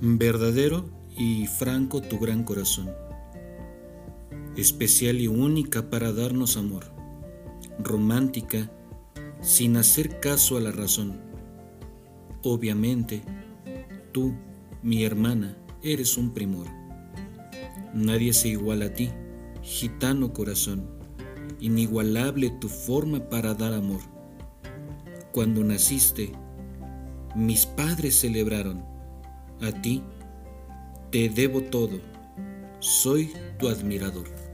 Verdadero y franco tu gran corazón, especial y única para darnos amor, romántica sin hacer caso a la razón. Obviamente, tú, mi hermana, eres un primor. Nadie se iguala a ti, gitano corazón, inigualable tu forma para dar amor. Cuando naciste, mis padres celebraron, a ti te debo todo, soy tu admirador.